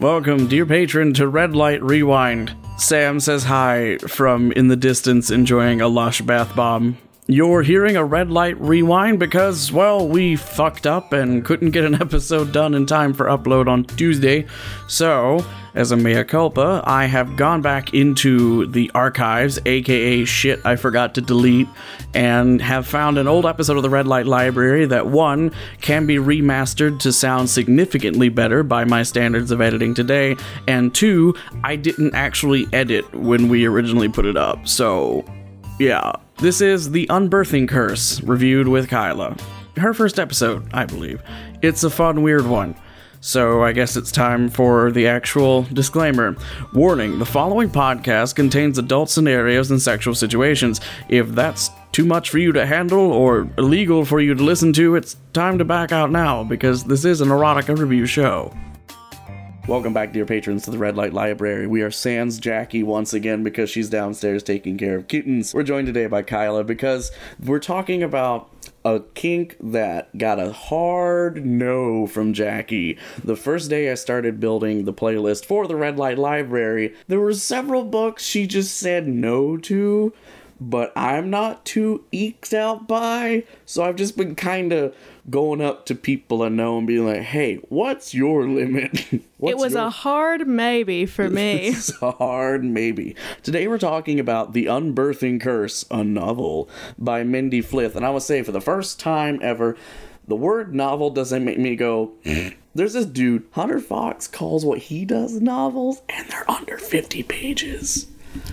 Welcome, dear patron, to Red Light Rewind. Sam says hi from in the distance, enjoying a lush bath bomb. You're hearing a red light rewind because, well, we fucked up and couldn't get an episode done in time for upload on Tuesday. So, as a mea culpa, I have gone back into the archives, aka shit I forgot to delete, and have found an old episode of the Red Light Library that, one, can be remastered to sound significantly better by my standards of editing today, and two, I didn't actually edit when we originally put it up. So, yeah. This is The Unbirthing Curse, reviewed with Kaila. Her first episode, I believe. It's a fun, weird one. So I guess it's time for the actual disclaimer. Warning the following podcast contains adult scenarios and sexual situations. If that's too much for you to handle or illegal for you to listen to, it's time to back out now because this is an erotica review show. Welcome back, dear patrons, to the Red Light Library. We are Sans Jackie once again because she's downstairs taking care of kittens. We're joined today by Kaila because we're talking about a kink that got a hard no from Jackie. The first day I started building the playlist for the Red Light Library, there were several books she just said no to, but I'm not too eked out by, so I've just been kind of going up to people I know and being like, "Hey, what's your limit?" what's it was your- a hard maybe for me. it's a hard maybe. Today we're talking about The Unbirthing Curse, a novel by Mindi Flyth. And I will say, for the first time ever, the word novel doesn't make me go, there's this dude, Hunter Fox, calls what he does novels, and they're under 50 pages.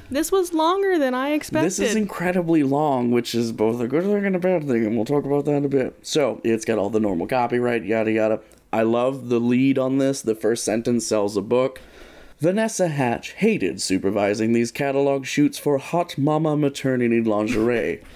This was longer than I expected. This is incredibly long, which is both a good thing and a bad thing, and we'll talk about that in a bit. So, it's got all the normal copyright, yada yada. I love the lead on this. The first sentence sells a book. Vanessa Hatch hated supervising these catalog shoots for Hot Mama maternity lingerie.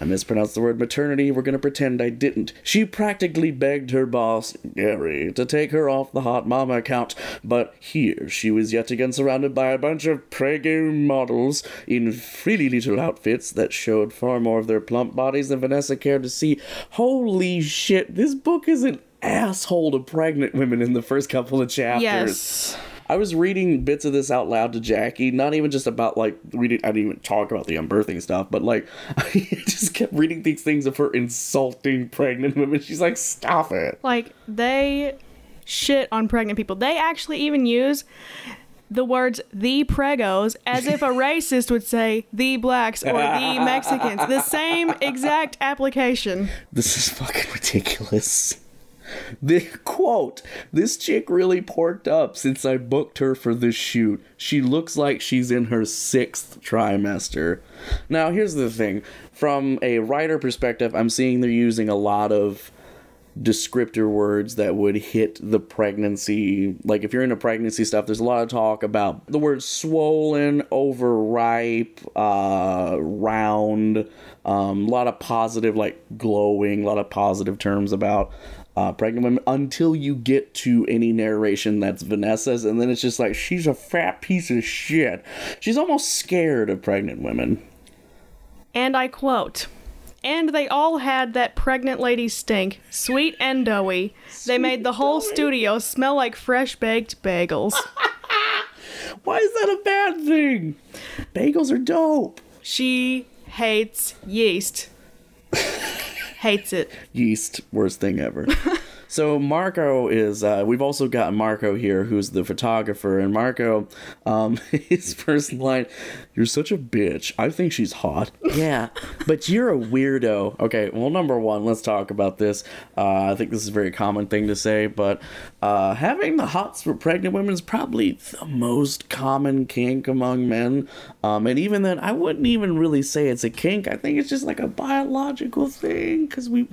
I mispronounced the word maternity. We're gonna pretend I didn't. She practically begged her boss, Gary, to take her off the Hot Mama account, but here she was yet again surrounded by a bunch of prego models in frilly little outfits that showed far more of their plump bodies than Vanessa cared to see. Holy shit, this book is an asshole to pregnant women in the first couple of chapters. yes. I was reading bits of this out loud to Jackie, not even just about like reading. I didn't even talk about the unbirthing stuff, but like I just kept reading these things of her insulting pregnant women. She's like, "Stop it!" Like they shit on pregnant people. They actually even use the words the pregos as if a racist would say the blacks or the Mexicans. The same exact application. This is fucking ridiculous. The quote, this chick really porked up since I booked her for this shoot. She looks like she's in her sixth trimester. Now, here's the thing from a writer perspective, I'm seeing they're using a lot of descriptor words that would hit the pregnancy. Like if you're into pregnancy stuff, there's a lot of talk about the word swollen, overripe, uh, round, um, a lot of positive, like glowing, a lot of positive terms about uh, pregnant women until you get to any narration that's Vanessa's, and then it's just like she's a fat piece of shit. She's almost scared of pregnant women. And I quote. And they all had that pregnant lady stink, sweet and doughy. They made the whole studio smell like fresh baked bagels. Why is that a bad thing? Bagels are dope. She hates yeast. hates it. Yeast, worst thing ever. so Marco is. Uh, we've also got Marco here, who's the photographer, and Marco, um, his first line, "You're such a bitch. I think she's hot." Yeah, but you're a weirdo. Okay, well, number one, let's talk about this. Uh, I think this is a very common thing to say, but uh, having the hots for pregnant women is probably the most common kink among men. Um, and even then, I wouldn't even really say it's a kink. I think it's just like a biological thing because we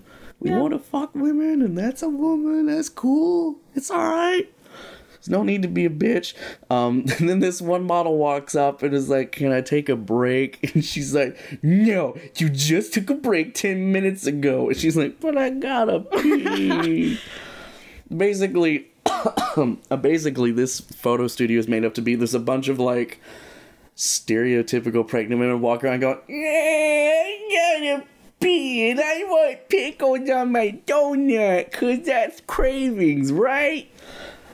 we want to fuck women, and that's a woman. That's cool. It's all right. There's no need to be a bitch. Um, and then this one model walks up and is like, "Can I take a break?" And she's like, "No, you just took a break ten minutes ago." And she's like, "But I gotta pee." basically, uh, basically, this photo studio is made up to be there's a bunch of like stereotypical pregnant women walk around going, "Yeah, I gotta pee, and I want pickles on my donut, cause that's cravings, right?"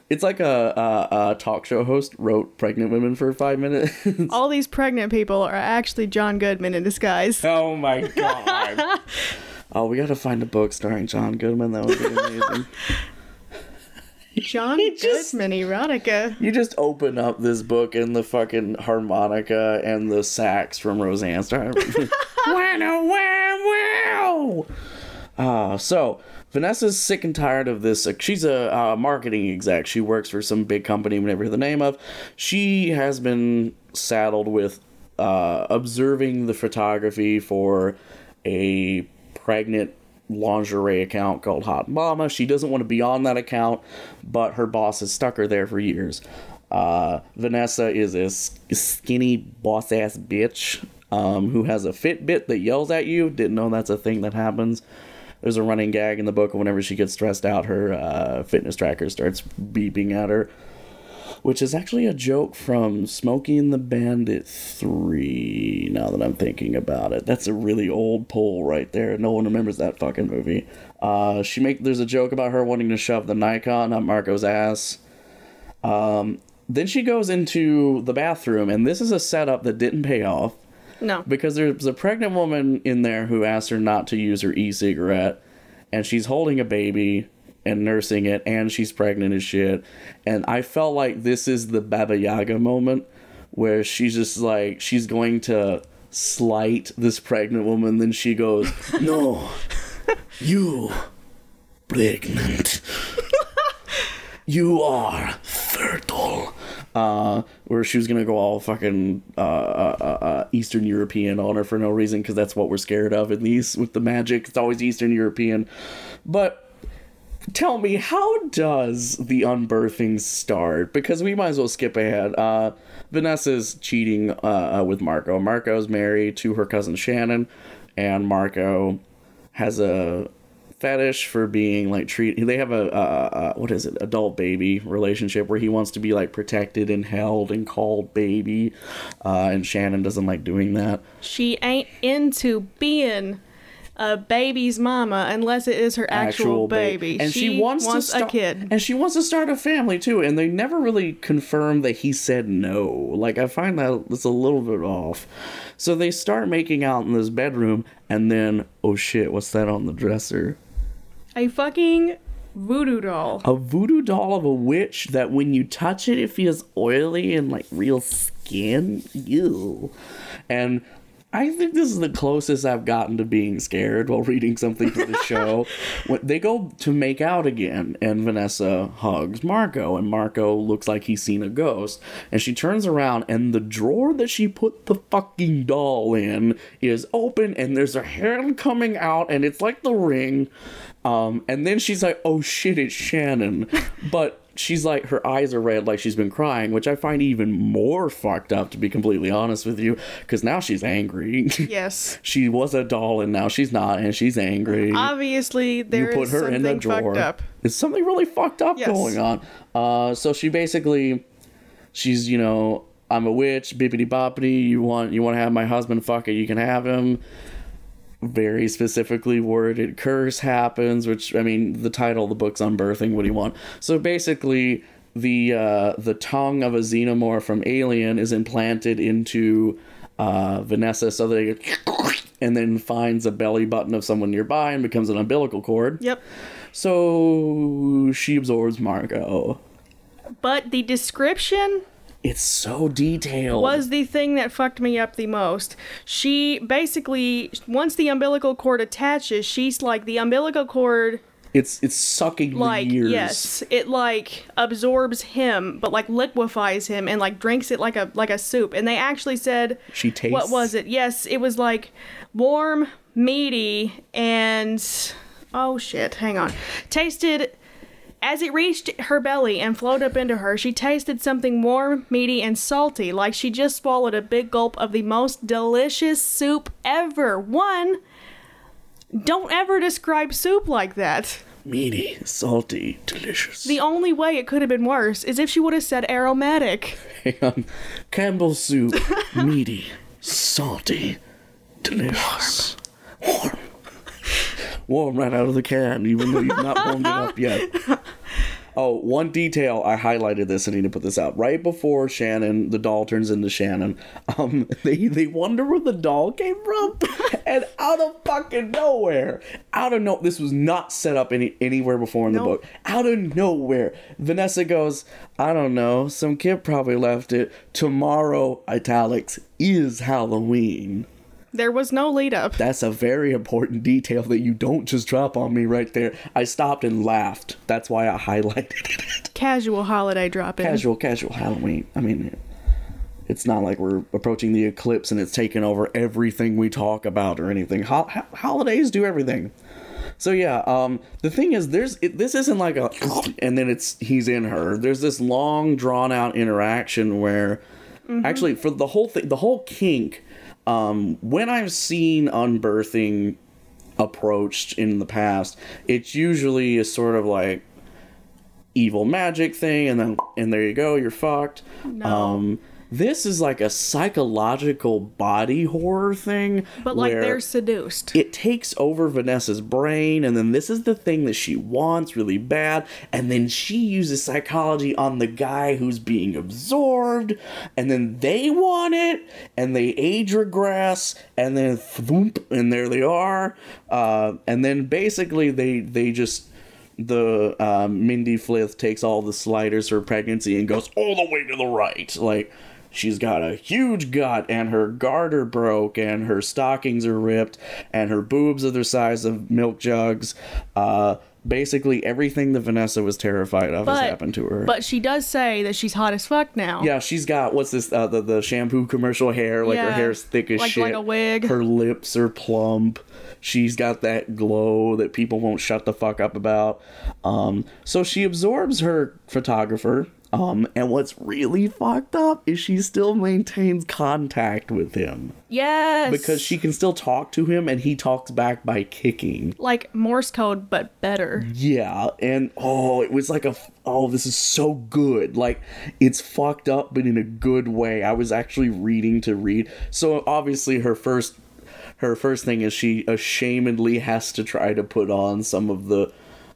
It's like a, a, a talk show host wrote pregnant women for five minutes. All these pregnant people are actually John Goodman in disguise. oh my god. oh, we gotta find a book starring John Goodman. That would be amazing. John just- Goodman erotica. you just open up this book and the fucking harmonica and the sax from Roseanne start. wow, wow. Uh, so Vanessa's sick and tired of this. uh, She's a uh, marketing exec. She works for some big company, we never hear the name of. She has been saddled with uh, observing the photography for a pregnant lingerie account called Hot Mama. She doesn't want to be on that account, but her boss has stuck her there for years. Uh, Vanessa is a skinny boss ass bitch um, who has a Fitbit that yells at you. Didn't know that's a thing that happens. There's a running gag in the book. Whenever she gets stressed out, her uh, fitness tracker starts beeping at her which is actually a joke from Smokey and the Bandit 3, now that I'm thinking about it. That's a really old pull right there. No one remembers that fucking movie. Uh, she make There's a joke about her wanting to shove the Nikon up Marco's ass. Um, then she goes into the bathroom, and this is a setup that didn't pay off No. because there's a pregnant woman in there who asked her not to use her e-cigarette and she's holding a baby and nursing it and she's pregnant as shit. And i felt like this is the baba yaga moment where she's just like she's going to slight this pregnant woman then she goes no. You pregnant. You are fertile uh, where she was gonna go all fucking uh, uh, uh, uh, Eastern European on her for no reason because that's what we're scared of in these with the magic. It's always Eastern European. But tell me, how does the unbirthing start? Because we might as well skip ahead. Uh, Vanessa's cheating uh, uh, with Marco. Marco's married to her cousin Shannon, and Marco has a fetish for being like treat they have a uh, uh, what is it adult baby relationship where he wants to be like protected and held and called baby uh, and shannon doesn't like doing that She ain't into being a baby's mama unless it is her actual, ba- baby. and she, wants, to a kid. and she wants to start a family too and they never really confirm that he said no like i find that it's a little bit off so they start making out in this bedroom and then oh shit what's that on the dresser A fucking voodoo doll. a voodoo doll of a witch that when you touch it, it feels oily and like real skin. Ew. And I think this is the closest I've gotten to being scared while reading something for the show. when they go to make out again, and Vanessa hugs Marco, and Marco looks like he's seen a ghost. And she turns around, and the drawer that she put the fucking doll in is open, and there's a hand coming out, and it's like the ring. Um, and then she's like, "Oh shit, it's Shannon," but she's like, her eyes are red, like she's been crying, which I find even more fucked up, to be completely honest with you, because now she's angry. Yes. she was a doll, and now she's not, and she's angry. Obviously, you put is her in the something drawer. fucked up. It's something really fucked up Yes. going on. Uh, so she basically, she's you know, I'm a witch, bippity boppity. You want you want to have my husband? Fuck it, you can have him very specifically worded curse happens which i mean the title of the book's unbirthing what do you want? So basically the uh the tongue of a xenomorph from alien is implanted into uh vanessa so they and then finds a belly button of someone nearby and becomes an umbilical cord. Yep. so she absorbs marco But the description it's so detailed was the thing that fucked me up the most. She basically, once the umbilical cord attaches, she's like the umbilical cord, it's it's sucking like the ears yes, it like absorbs him, but like liquefies him and like drinks it like a like a soup. And they actually said she tastes what was it? Yes, it was like warm, meaty, and oh shit, hang on. Tasted as it reached her belly and flowed up into her, she tasted something warm, meaty, and salty, like she just swallowed a big gulp of the most delicious soup ever. One, don't ever describe soup like that. meaty salty delicious The only way it could have been worse is if she would have said aromatic. Hang on. Um, Campbell's soup, meaty, salty, delicious, warm. warm. Right out of the can, even though you've not warmed it up yet. Oh, one detail I highlighted this. I need to put this out right before Shannon, the doll turns into Shannon. Um, they they wonder where the doll came from, and out of fucking nowhere, out of no, this was not set up any anywhere before in the Nope. book. Out of nowhere, Vanessa goes, I don't know, some kid probably left it. Tomorrow, italics is Halloween. There was no lead up. That's a very important detail that you don't just drop on me right there. I stopped and laughed. That's why I highlighted it. Casual holiday drop in. casual, casual Halloween. I mean, it's not like we're approaching the eclipse and it's taken over everything we talk about or anything. Ho- ho- holidays do everything. So yeah, um, the thing is, there's it, this isn't like a and then it's he's in her. There's this long drawn out interaction where actually for the whole thing, the whole kink. Um, when I've seen unbirthing approached in the past, it's usually a sort of like evil magic thing and then and there you go you're fucked No. um this is like a psychological body horror thing But like they're seduced. it takes over Vanessa's brain, and then this is the thing that she wants really bad, and then she uses psychology on the guy who's being absorbed, and then they want it, and they age regress, and then thwoomp, and there they are, uh, and then basically they they just the um, Mindi Flyth takes all the sliders for pregnancy and goes all the way to the right. Like she's got a huge gut and her garter broke and her stockings are ripped and her boobs are the size of milk jugs. Uh, basically everything that Vanessa was terrified of has happened to her. But she does say that she's hot as fuck now. yeah, she's got what's this? Uh, the the shampoo commercial hair. Like her Yeah, hair's thick as like- shit. like a wig. Her lips are plump. She's got that glow that people won't shut the fuck up about. Um, so she absorbs her photographer. Um, and what's really fucked up is she still maintains contact with him Yes. because she can still talk to him, and he talks back by kicking. like Morse code, but better. Yeah, and oh, it was like a oh, this is so good. Like it's fucked up, but in a good way. I was actually reading to read. So obviously, her first her first thing is she ashamedly has to try to put on some of the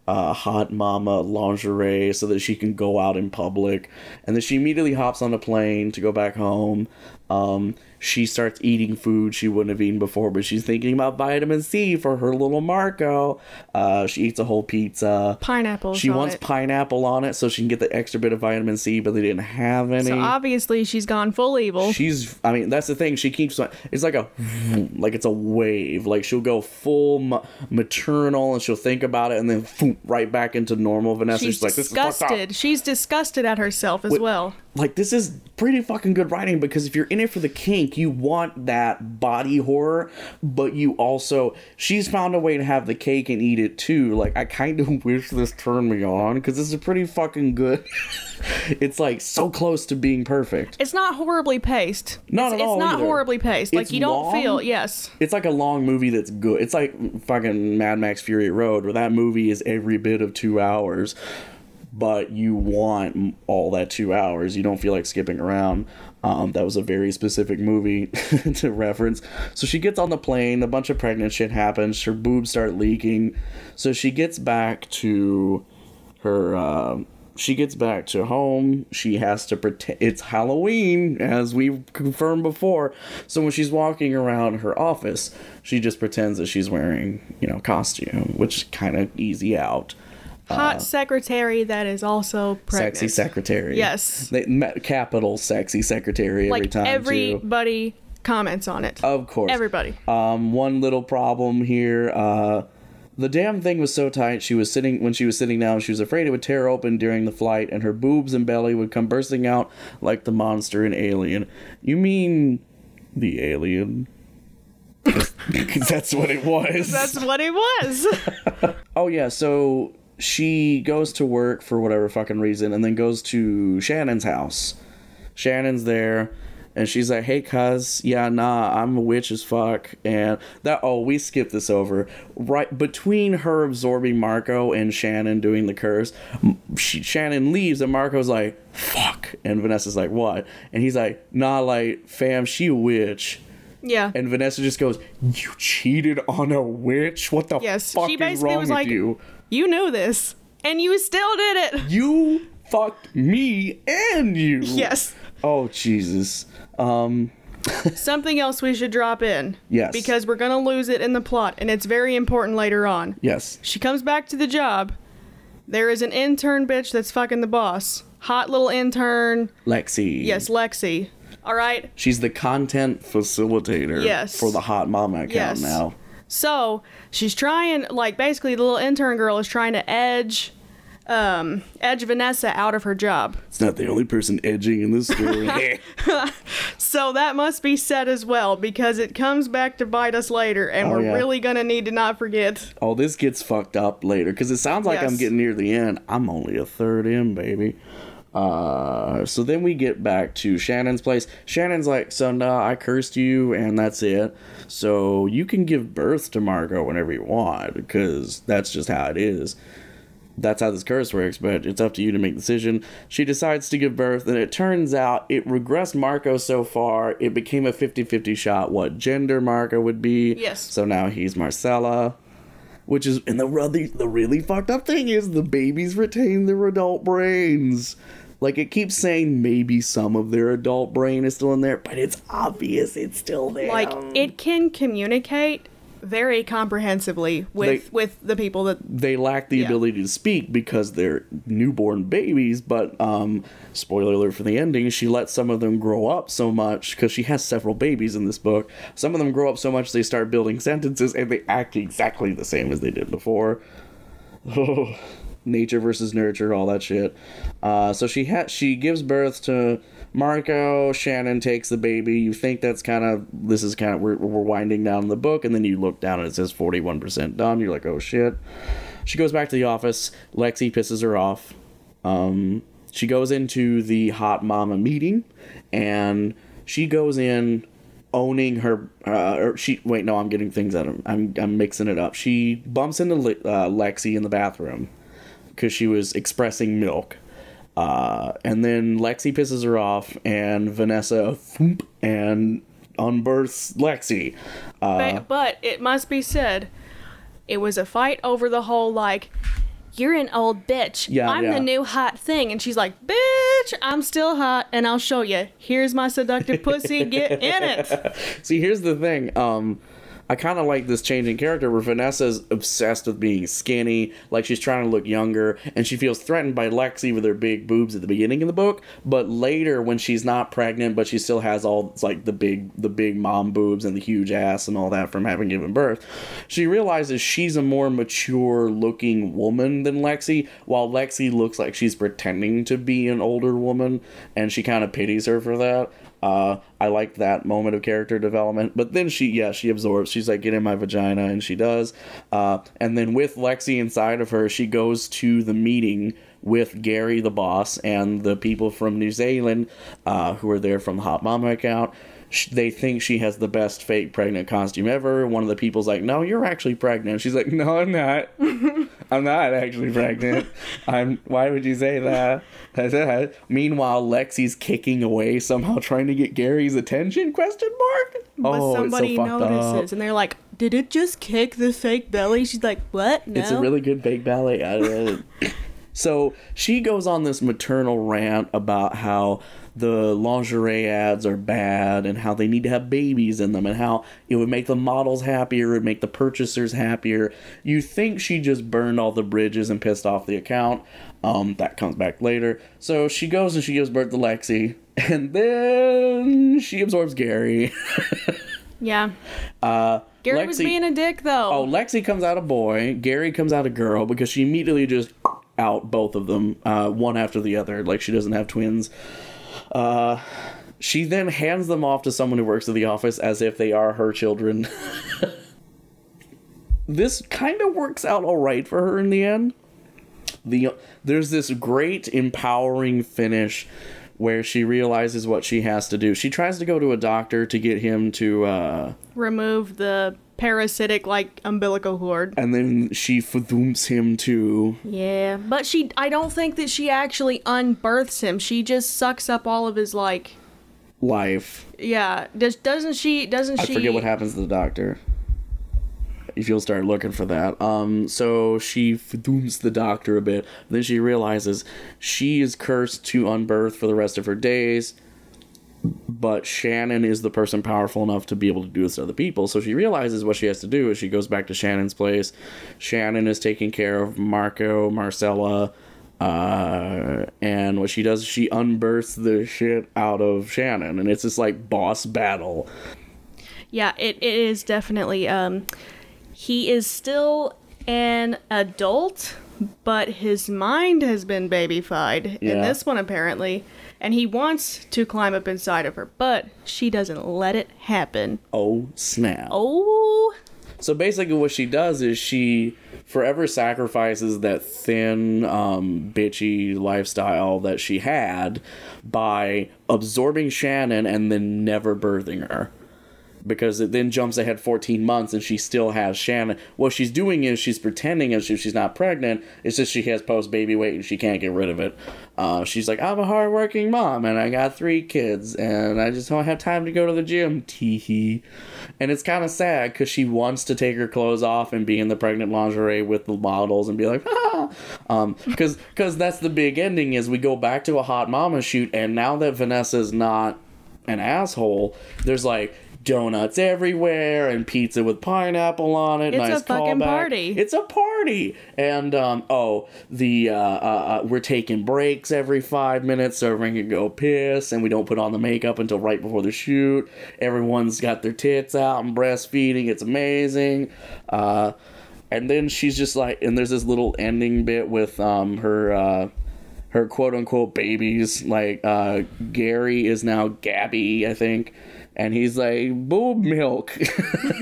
uh, hot mama lingerie so that she can go out in public, and then she immediately hops on a plane to go back home. Um, she starts eating food she wouldn't have eaten before, but she's thinking about vitamin C for her little Marco. Uh, she eats a whole pizza. Pineapple. She wants it. pineapple on it so she can get the extra bit of vitamin C, but they didn't have any. So obviously she's gone full evil. She's, I mean, that's the thing. She keeps, it's like a, like it's a wave. Like she'll go full ma- maternal and she'll think about it and then right back into normal Vanessa. she's She's like, this is disgusted. She's disgusted at herself as Wait, well. Like this is pretty fucking good writing because if you're in it for the kink, you want that body horror, but you also she's found a way to have the cake and eat it too. Like I kind of wish this turned me on because this is pretty fucking good. it's like so close to being perfect. It's not horribly paced. Not it's, at all It's not either. horribly paced. Like It's you don't feel. Yes. It's like a long movie that's good. It's like fucking Mad Max Fury Road, where that movie is every bit of two hours, but you want all that two hours. You don't feel like skipping around. Um, that was a very specific movie to reference. So she gets on the plane, a bunch of pregnant shit happens, her boobs start leaking. So she gets back to her. Uh, she gets back to home. She has to pretend it's Halloween, as we confirmed before. So when she's walking around her office, she just pretends that she's wearing, you know, costume, which is kind of easy out. Hot secretary that is also pregnant. Uh, Sexy secretary. Yes. They, ma- capital sexy secretary every Like time too. everybody comments on it. Of course. Everybody. Um, one little problem here. Uh, the damn thing was so tight. She was sitting when she was sitting down. She was afraid it would tear open during the flight, and her boobs and belly would come bursting out like the monster in Alien. You mean the alien? Because that's what it was. That's what it was. Oh yeah, so she goes to work for whatever fucking reason and then goes to Shannon's house. Shannon's there and she's like, "Hey cuz, yeah, nah, I'm a witch as fuck." And that oh, we skipped this over. Right between her absorbing Marco and Shannon doing the curse, she, Shannon leaves and Marco's like, "Fuck." And Vanessa's like, "What?" And he's like, "Nah, like, fam, she a witch." yeah. And Vanessa just goes, "You cheated on a witch? What the yes. fuck She is wrong was with like, you?" You knew this. And you still did it. You fucked me and you. Yes. Oh Jesus. Um. Something else we should drop in. Yes. Because we're gonna lose it in the plot, and it's very important later on. Yes. She comes back to the job. There is an intern bitch that's fucking the boss. Hot little intern. Lexi. Yes, Lexi. All right. She's the content facilitator. Yes. For the Hot Mama account Yes. now. So she's trying, like, basically, the little intern girl is trying to edge, um, edge Vanessa out of her job. It's not the only person edging in this story. So that must be said as well because it comes back to bite us later, and Oh, we're yeah. really gonna need to not forget. oh, this gets fucked up later because it sounds like I'm getting near the end. I'm only a third in, baby. Uh, so then we get back to Shannon's place. Shannon's like, "So no, I cursed you, and that's it. So you can give birth to Marco whenever you want because that's just how it is." that's how this curse works, but it's up to you to make the decision. She decides to give birth, and it turns out it regressed Marco so far, it became a 50 50 shot what gender Marco would be. Yes. So now he's Marcella. Which is, and the really, the really fucked up thing is the babies retain their adult brains. Like it keeps saying maybe some of their adult brain is still in there, but it's obvious it's still there. Like it can communicate very comprehensively with They- with the people that they lack the Yeah. ability to speak because they're newborn babies but um spoiler alert for the ending she lets some of them grow up so much because she has several babies in this book some of them grow up so much they start building sentences and they act exactly the same as they did before oh, nature versus nurture all that shit uh so she ha- she gives birth to Marco, Shannon takes the baby. You think that's kind of this is kind of we're, we're winding down the book, and then you look down and it says forty one percent done. You're like, oh shit. She goes back to the office. Lexi pisses her off. Um, she goes into the hot mama meeting, and she goes in owning her. Uh, or she wait, no, I'm getting things out of. I'm I'm mixing it up. She bumps into Le- uh, Lexi in the bathroom because she was expressing milk. Uh, and then Lexi pisses her off, and Vanessa and unbirths Lexi. Uh, But, but it must be said, it was a fight over the whole like, you're an old bitch. Yeah, I'm yeah. the new hot thing, and she's like, bitch, I'm still hot, and I'll show you. Here's my seductive pussy. Get in it. See, here's the thing. Um, I kind of like this change in character where Vanessa's obsessed with being skinny, like she's trying to look younger, and she feels threatened by Lexi with her big boobs at the beginning of the book. But later, when she's not pregnant, but she still has all like the big, the big mom boobs and the huge ass and all that from having given birth, she realizes she's a more mature looking woman than Lexi, while Lexi looks like she's pretending to be an older woman, and she kind of pities her for that. Uh, I like that moment of character development. But then she, yeah, she absorbs. She's like, get in my vagina, and she does. Uh, and then with Lexi inside of her, she goes to the meeting with Gary, the boss, and the people from New Zealand uh, who are there from the Hot Mama account. They think she has the best fake pregnant costume ever. One of the people's like, "No, you're actually pregnant." She's like, "No, I'm not. I'm not actually pregnant. I'm. Why would you say that?" Meanwhile, Lexi's kicking away somehow, trying to get Gary's attention? Question mark. But oh, somebody it's so notices, up. and they're like, did it just kick the fake belly? She's like, what? No. It's a really good fake ballet. I read it. so she goes on this maternal rant about how the lingerie ads are bad and how they need to have babies in them and how it would make the models happier, it would make the purchasers happier. You think she just burned all the bridges and pissed off the account. Um, that comes back later. So she goes and she gives birth to Lexi, and then she absorbs Gary. yeah. Uh, Gary was being a dick, though. Oh, Lexi comes out a boy. Gary comes out a girl because she immediately just out both of them, uh, one after the other. Like she doesn't have twins. Uh, she then hands them off to someone who works at the office as if they are her children. this kind of works out all right for her in the end. The there's this great empowering finish where she realizes what she has to do. She tries to go to a doctor to get him to uh, Remove the parasitic, like, umbilical cord. and then she fadooms him to Yeah. But she, I don't think that she actually unbirths him. She just sucks up all of his, like, life. yeah. Does, doesn't she, doesn't I she? forget what happens to the doctor. if you'll start looking for that. Um, so she fdooms the doctor a bit. Then she realizes she is cursed to unbirth for the rest of her days. But Shannon is the person powerful enough to be able to do this to other people. So she realizes what she has to do is she goes back to Shannon's place. Shannon is taking care of Marco, Marcella, uh, and what she does she unbursts the shit out of Shannon, and it's this like boss battle. Yeah, it, it is definitely. Um, he is still an adult, but his mind has been babyfied in this one apparently, and he wants to climb up inside of her, but she doesn't let it happen. Oh snap! Oh, So basically, what she does is she forever sacrifices that thin, um, bitchy lifestyle that she had by absorbing Shannon and then never birthing her. Because it then jumps ahead 14 months and she still has Shannon. What she's doing is she's pretending as if she's not pregnant. It's just she has post baby weight and she can't get rid of it. Uh, she's like, I'm a hardworking mom and I got three kids and I just don't have time to go to the gym. Tee hee. And it's kind of sad because she wants to take her clothes off and be in the pregnant lingerie with the models and be like, ah. Um, because because that's the big ending is we go back to a hot mama shoot and now that Vanessa's not an asshole, there's like donuts everywhere and pizza with pineapple on it. It's a nice fucking callback. party. It's a party. And um, oh, the uh, uh, uh, we're taking breaks every five minutes so everyone can go piss, and we don't put on the makeup until right before the shoot. Everyone's got their tits out and breastfeeding. It's amazing. Uh, and then she's just like, and there's this little ending bit with um, her. Uh, her quote unquote babies. Like uh, Gary is now Gabby, I think, and he's like boob milk.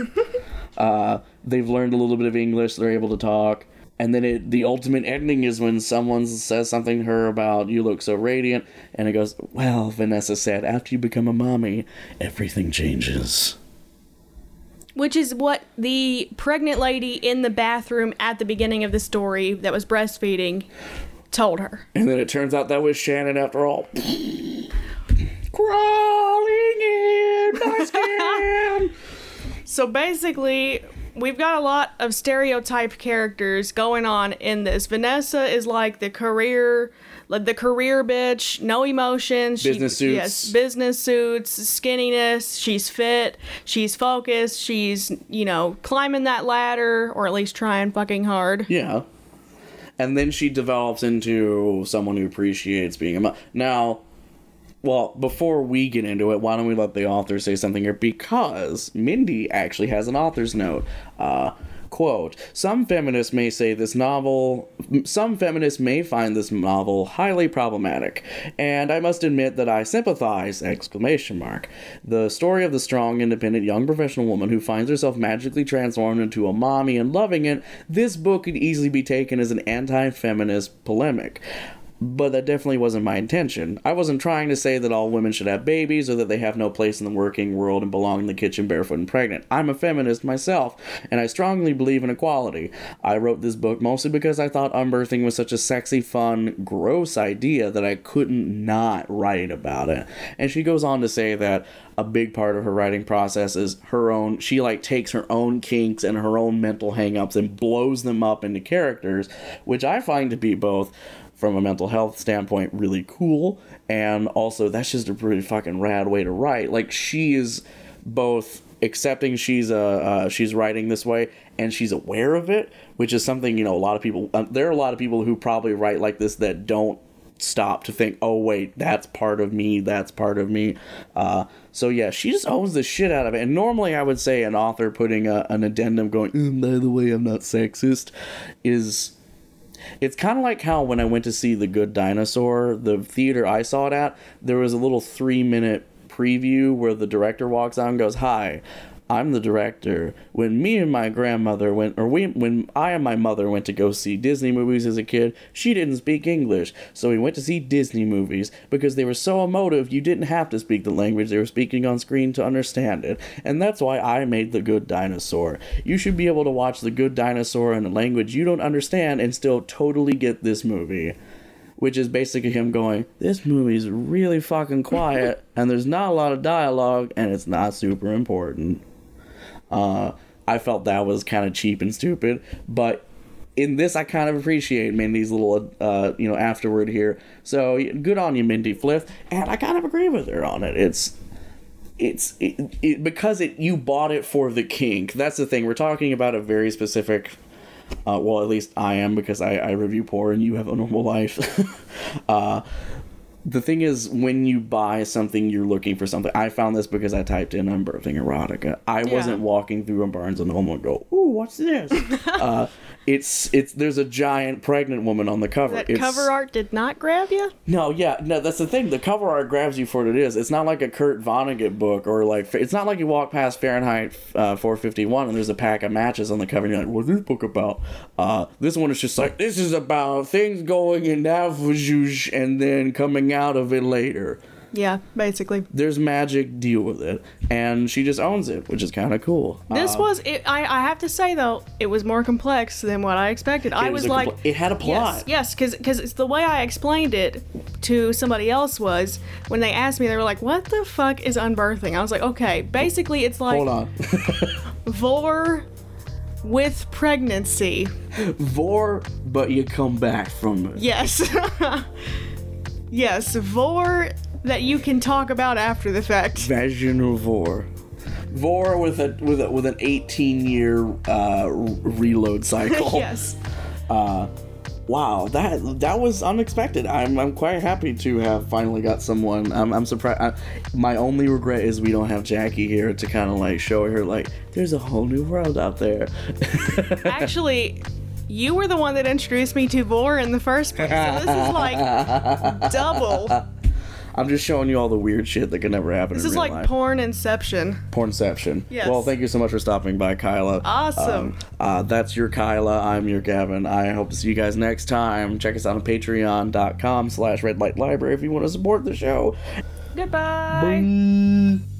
uh, they've learned a little bit of English. They're able to talk. And then it, the ultimate ending is when someone says something to her about "you look so radiant," and it goes, "Well," Vanessa said, "after you become a mommy, everything changes." which is what the pregnant lady in the bathroom at the beginning of the story that was breastfeeding told her. And then it turns out that was Shannon after all. Crawling skin. So basically, we've got a lot of stereotype characters going on in this. Vanessa is like the career, like the career bitch, no emotions. Business suits. Yes, business suits, skinniness. She's fit. She's focused. She's you know climbing that ladder, or at least trying fucking hard. Yeah. And then she develops into someone who appreciates being a mom. Now, well, before we get into it, why don't we let the author say something here? Because Mindi actually has an author's note. Uh, quote Some feminists may say this novel, some feminists may find this novel highly problematic, and I must admit that I sympathize! Exclamation mark. The story of the strong, independent young professional woman who finds herself magically transformed into a mommy and loving it, this book could easily be taken as an anti feminist polemic. But that definitely wasn't my intention. I wasn't trying to say that all women should have babies or that they have no place in the working world and belong in the kitchen barefoot and pregnant. I'm a feminist myself, and I strongly believe in equality. I wrote this book mostly because I thought unbirthing was such a sexy, fun, gross idea that I couldn't not write about it. And she goes on to say that a big part of her writing process is her own she like takes her own kinks and her own mental hangups and blows them up into characters, which I find to be both from a mental health standpoint really cool. And also that's just a pretty fucking rad way to write. Like she is both accepting she's uh, uh she's writing this way and she's aware of it which is something you know a lot of people uh, there are a lot of people who probably write like this that don't stop to think oh wait that's part of me that's part of me. Uh so yeah she just owns the shit out of it. And normally i would say an author putting a, an addendum going "Mm, by the way i'm not sexist is it's kind of like how when I went to see The Good Dinosaur, the theater I saw it at, there was a little three minute preview where the director walks out and goes, Hi, I'm the director. When me and my grandmother went, or we, when I and my mother went to go see Disney movies as a kid, she didn't speak English. So we went to see Disney movies because they were so emotive, you didn't have to speak the language they were speaking on screen to understand it. And that's why I made The Good Dinosaur. You should be able to watch The Good Dinosaur in a language you don't understand and still totally get this movie. Which is basically him going, This movie's really fucking quiet, and there's not a lot of dialogue, and it's not super important. Uh, I felt that was kind of cheap and stupid, but in this I kind of appreciate Mindi's little uh, you know afterward here. So good on you, Mindi Flyth, and I kind of agree with her on it. It's it's it, it, because it you bought it for the kink. That's the thing. We're talking about a very specific. Uh, well, at least I am because I, I review porn. And you have a normal life. uh, the thing is, when you buy something, you're looking for something. I found this because I typed in "unbirthing erotica." I Yeah. wasn't walking through a Barnes and Noble and go, "Ooh, what's this?" uh, it's it's there's a giant pregnant woman on the cover. That it's, cover art did not grab you? no, yeah, no, that's the thing. The cover art grabs you for what it is. It's not like a Kurt Vonnegut book or like it's not like you walk past Fahrenheit uh, 451 and there's a pack of matches on the cover and you're like, "What's this book about?" Uh, this one is just like, "This is about things going in Navajush and then coming out of it later." Yeah, basically. There's magic. Deal with it, and she just owns it, which is kind of cool. This Uh, was it, I I have to say though, it was more complex than what I expected. I was, like compl- it had a plot. Yes, yes, because it's the way I explained it to somebody else was when they asked me, they were like, "What the fuck is unbirthing?" I was like, "Okay, basically it's like Hold on, vor with pregnancy." vor, but you come back from it. Yes, yes, vor that you can talk about after the fact. Vaginal vor. Vor with a with a, with an 18 year uh, reload cycle. yes, Wow, that that was unexpected. I'm I'm quite happy to have finally got someone. I'm I'm surprised. I, my only regret is we don't have Jackie here to kind of like show her like there's a whole new world out there. actually. You were the one that introduced me to Vor in the first place. So this is like double. I'm just showing you all the weird shit that could never happen This is like life. porn inception. Pornception. Yes. Well, thank you so much for stopping by, Kaila. Awesome. Um, uh, that's your Kaila. I'm your Gavin. I hope to see you guys next time. Check us out on patreon.com slash red light library if you want to support the show. Goodbye. Bye.